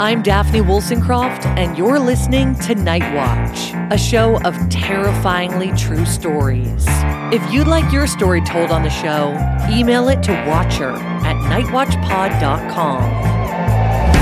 I'm Daphne Wollstonecroft, and you're listening to Night Watch, a show of terrifyingly true stories. If you'd like your story told on the show, email it to watcher at nightwatchpod.com.